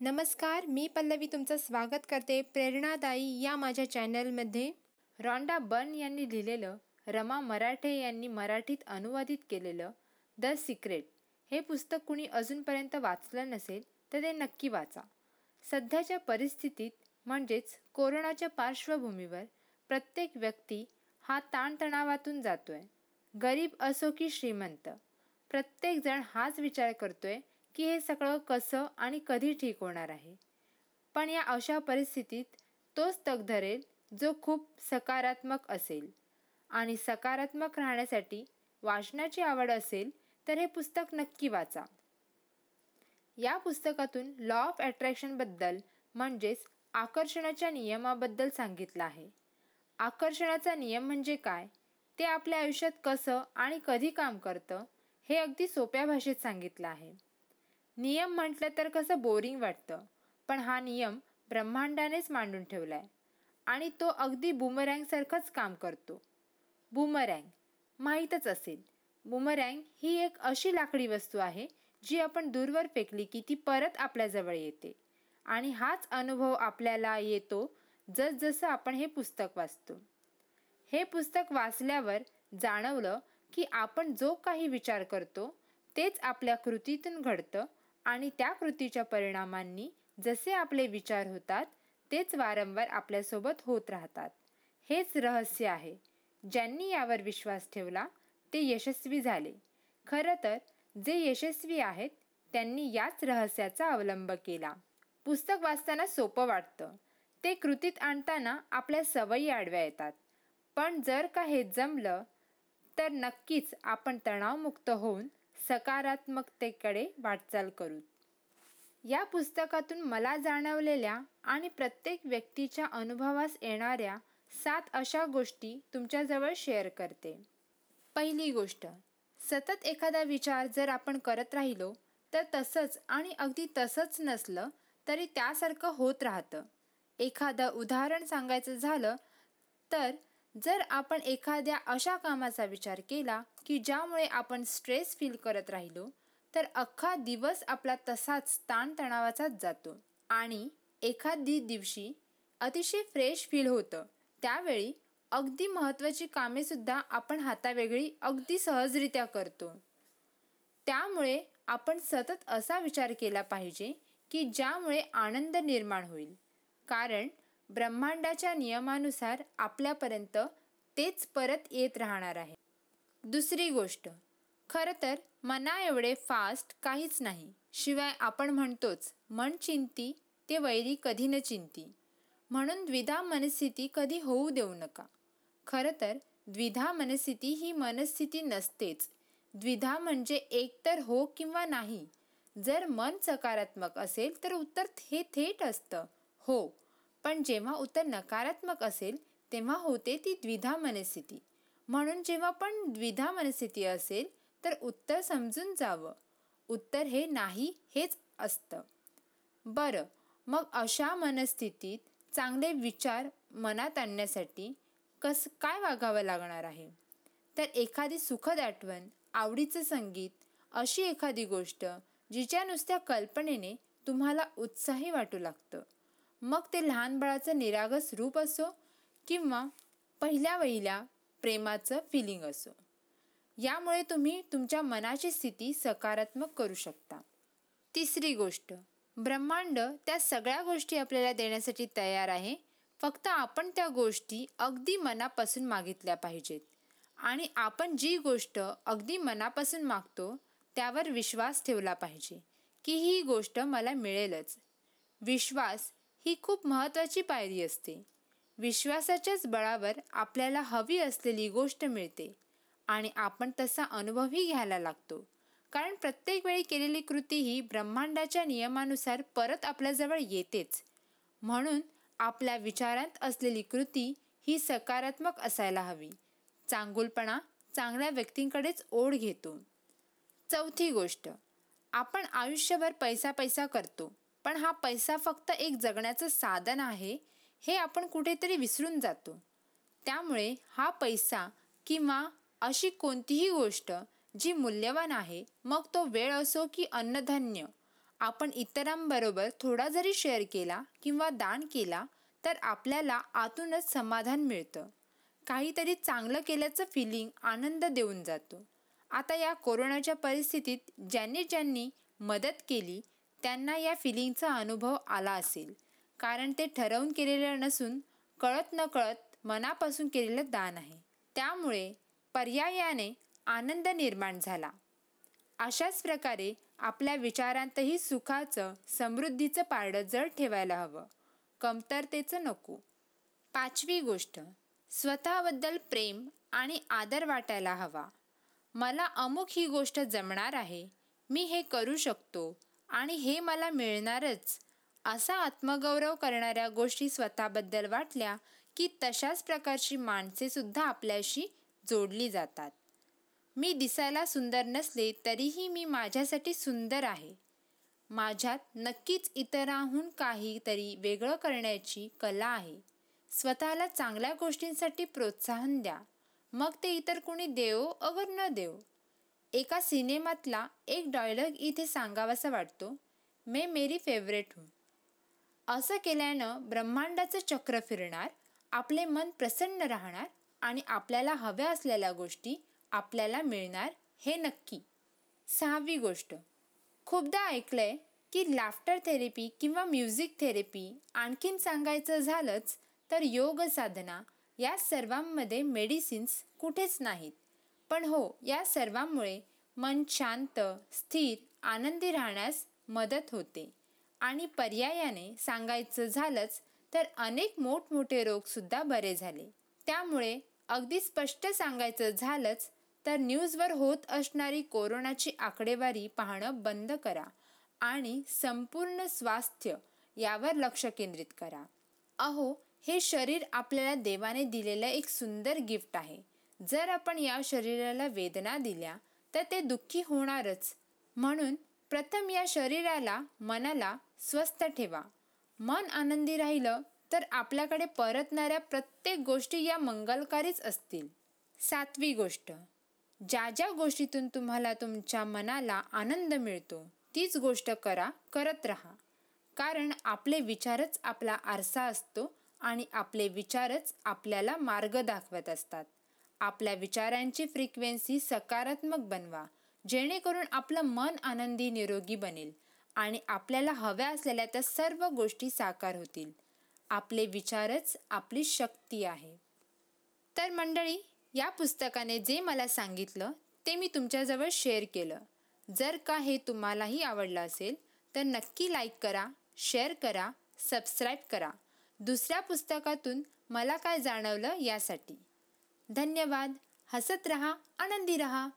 नमस्कार मी पल्लवी तुमचं स्वागत करते प्रेरणादायी या माझ्या चॅनलमध्ये. रॉन्डा बर्न यांनी लिहिलेलं रमा मराठे यांनी मराठीत अनुवादित केलेलं द सिक्रेट. हे पुस्तक कुणी अजूनपर्यंत वाचलं नसेल तर ते नक्की वाचा. सध्याच्या परिस्थितीत म्हणजेच कोरोनाच्या पार्श्वभूमीवर प्रत्येक व्यक्ती हा ताणतणावातून जातोय. गरीब असो की श्रीमंत प्रत्येकजण हाच विचार करतोय की हे सगळं कसं आणि कधी ठीक होणार आहे. पण या अशा परिस्थितीत तोच तग धरेल जो खूप सकारात्मक असेल. आणि सकारात्मक राहण्यासाठी वाचनाची आवड असेल तर हे पुस्तक नक्की वाचा. या पुस्तकातून लॉ ऑफ अट्रॅक्शनबद्दल म्हणजेच आकर्षणाच्या नियमाबद्दल सांगितलं आहे. आकर्षणाचा नियम म्हणजे काय? ते आपल्या आयुष्यात कसं आणि कधी काम करतं हे अगदी सोप्या भाषेत सांगितलं आहे. नियम म्हटलं तर कसं बोरिंग वाटतं? पण हा नियम ब्रह्मांडानेच मांडून ठेवला आहे आणि तो अगदी बुमरँगसारखंच काम करतो. बुमरँग माहीतच असेल. बुमरँग ही एक अशी लाकडी वस्तू आहे जी आपण दूरवर फेकली की ती परत आपल्याजवळ येते. आणि हाच अनुभव आपल्याला येतो जसजसं आपण हे पुस्तक वाचतो. हे पुस्तक वाचल्यावर जाणवलं की आपण जो काही विचार करतो तेच आपल्या कृतीतून घडतं आणि त्या कृतीच्या परिणामांनी जसे आपले विचार होतात तेच वारंवार आपल्यासोबत होत राहतात. हेच रहस्य आहे. ज्यांनी यावर विश्वास ठेवला ते यशस्वी झाले. खरं तर जे यशस्वी आहेत त्यांनी याच रहस्याचा अवलंब केला. पुस्तक वाचताना सोपं वाटतं. ते कृतीत आणताना आपल्या सवयी आडव्या येतात. पण जर का हे जमलं तर नक्कीच आपण तणावमुक्त होऊन सकारात्मकतेकडे वाटचाल करू. या पुस्तकातून मला जाणवलेल्या आणि प्रत्येक व्यक्तीच्या अनुभवास येणाऱ्या सात अशा गोष्टी तुमच्याजवळ शेअर करते. पहिली गोष्ट सतत एखादा विचार जर आपण करत राहिलो तर तसंच आणि अगदी तसंच नसलं तरी त्यासारखं होत राहतं. एखादं उदाहरण सांगायचं झालं तर जर आपण एखाद्या अशा कामाचा विचार केला की ज्यामुळे आपण स्ट्रेस फील करत राहिलो तर अख्खा दिवस आपला तसाच ताणतणावाचाच जातो. आणि एखादी दिवशी अतिशय फ्रेश फील होतं. त्यावेळी अगदी महत्त्वाची कामेसुद्धा आपण हातावेगळी अगदी सहजरित्या करतो. त्यामुळे आपण सतत असा विचार केला पाहिजे की ज्यामुळे आनंद निर्माण होईल. कारण ब्रह्मांडाच्या नियमानुसार आपल्यापर्यंत तेच परत येत राहणार आहे. दुसरी गोष्ट खरं तर मना एवढे फास्ट काहीच नाही. शिवाय आपण म्हणतोच मन चिंती ते वैरी कधी न चिंती. म्हणून द्विधा मनस्थिती कधी होऊ देऊ नका. खरं तर द्विधा मनस्थिती ही मनस्थिती नसतेच. द्विधा म्हणजे एकतर हो किंवा नाही. जर मन सकारात्मक असेल तर उत्तर हे थेट असतं. हो. पण जेव्हा उत्तर नकारात्मक असेल तेव्हा होते ती द्विधा मनस्थिती. म्हणून जेव्हा पण द्विधा मनस्थिती असेल तर उत्तर समजून जावं. उत्तर हे नाही हेच असतं. बरं मग अशा मनस्थितीत चांगले विचार मनात आणण्यासाठी कसं काय वागावं लागणार आहे? तर एखादी सुखद आठवण आवडीचं संगीत अशी एखादी गोष्ट जिच्या नुसत्या कल्पनेने तुम्हाला उत्साही वाटू लागतं. मग ते लहान बाळाचं निरागस रूप असो किंवा पहिल्या वहिल्या प्रेमाचं फिलिंग असो. यामुळे तुम्ही तुमच्या मनाची स्थिती सकारात्मक करू शकता. तिसरी गोष्ट ब्रह्मांड त्या सगळ्या गोष्टी आपल्याला देण्यासाठी तयार आहे. फक्त आपण त्या गोष्टी अगदी मनापासून मागितल्या पाहिजेत. आणि आपण जी गोष्ट अगदी मनापासून मागतो त्यावर विश्वास ठेवला पाहिजे की ही गोष्ट मला मिळेलच. विश्वास ही खूप महत्त्वाची पायरी असते. विश्वासाच्याच बळावर आपल्याला हवी असलेली गोष्ट मिळते आणि आपण तसा अनुभवही घ्यायला लागतो. कारण प्रत्येक वेळी केलेली कृती ही ब्रह्मांडाच्या नियमानुसार परत आपल्याजवळ येतेच. म्हणून आपल्या विचारांत असलेली कृती ही सकारात्मक असायला हवी. चांगुलपणा चांगल्या व्यक्तींकडेच ओढ घेतो. चौथी गोष्ट आपण आयुष्यभर पैसा पैसा करतो पण हा पैसा फक्त एक जगण्याचं साधन आहे हे आपण कुठेतरी विसरून जातो. त्यामुळे हा पैसा किंवा अशी कोणतीही गोष्ट जी मूल्यवान आहे मग तो वेळ असो की अन्नधान्य आपण इतरांबरोबर थोडा जरी शेअर केला किंवा दान केला तर आपल्याला आतूनच समाधान मिळतं. काहीतरी चांगलं केल्याचं फिलिंग आनंद देऊन जातो. आता या कोरोनाच्या परिस्थितीत ज्यांनी ज्यांनी मदत केली त्यांना या फिलिंगचा अनुभव आला असेल. कारण ते ठरवून केलेलं नसून कळत न कळत मनापासून केलेलं दान आहे. त्यामुळे पर्यायाने आनंद निर्माण झाला. अशाच प्रकारे आपल्या विचारांतही सुखाचं समृद्धीचं पारडं जड ठेवायला हवं. कमतरतेचं नको. पाचवी गोष्ट. स्वतःबद्दल प्रेम आणि आदर वाटायला हवा. मला अमुक ही गोष्ट जमणार आहे. मी हे करू शकतो आणि हे मला मिळणारच. असा आत्मगौरव करणाऱ्या गोष्टी स्वतःबद्दल वाटल्या की तशाच प्रकारची माणसे सुद्धा आपल्याशी जोडली जातात. मी दिसायला सुंदर नसले तरीही मी माझ्यासाठी सुंदर आहे. माझ्यात नक्कीच इतरांहून काहीतरी वेगळं करण्याची कला आहे. स्वतःला चांगल्या गोष्टींसाठी प्रोत्साहन द्या. मग ते इतर कोणी देवो अवर न देव. एका सिनेमातला एक डायलॉग इथे सांगावासा वाटतो मे मेरी फेवरेट हूँ. असं केल्यानं ब्रह्मांडाचं चक्र फिरणार आपले मन प्रसन्न राहणार आणि आपल्याला हव्या असलेल्या गोष्टी आपल्याला मिळणार हे नक्की. सहावी गोष्ट. खूपदा ऐकलंय की लाफ्टर थेरपी किंवा म्युझिक थेरपी आणखीन सांगायचं झालंच तर योग साधना या सर्वांमध्ये मेडिसिन्स कुठेच नाहीत. पण हो या सर्वांमुळे मन शांत स्थिर आनंदी राहण्यास मदत होते. आणि पर्यायाने सांगायचं झालंच तर अनेक मोठमोठे रोगसुद्धा बरे झाले. त्यामुळे अगदी स्पष्ट सांगायचं झालंच तर न्यूजवर होत असणारी कोरोनाची आकडेवारी पाहणं बंद करा आणि संपूर्ण स्वास्थ्य यावर लक्ष केंद्रित करा. अहो हे शरीर आपल्याला देवाने दिलेलं एक सुंदर गिफ्ट आहे. जर आपण या शरीराला वेदना दिल्या तर ते दुःखी होणारच. म्हणून प्रथम या शरीराला मनाला स्वस्थ ठेवा. मन आनंदी राहिलं तर आपल्याकडे परतणाऱ्या प्रत्येक गोष्टी या मंगलकारीच असतील. सातवी गोष्ट. ज्या ज्या गोष्टीतून तुम्हाला तुमच्या मनाला आनंद मिळतो तीच गोष्ट करा करत राहा. कारण आपले विचारच आपला आरसा असतो आणि आपले विचारच आपल्याला मार्ग दाखवत असतात. आपल्या विचारांची फ्रिक्वेन्सी सकारात्मक बनवा. जेणेकरून आपलं मन आनंदी निरोगी बनेल. आणि आपल्याला हव्या असलेल्या त्या सर्व गोष्टी साकार होतील. आपले विचारच आपली शक्ती आहे. तर मंडळी या पुस्तकाने जे मला सांगितलं ते मी तुमच्याजवळ शेअर केलं. जर का हे तुम्हालाही आवडलं असेल तर नक्की लाईक करा शेअर करा सबस्क्राईब करा. दुसऱ्या पुस्तकातून मला काय जाणवलं यासाठी. धन्यवाद. हसत रहा आनंदी रहा.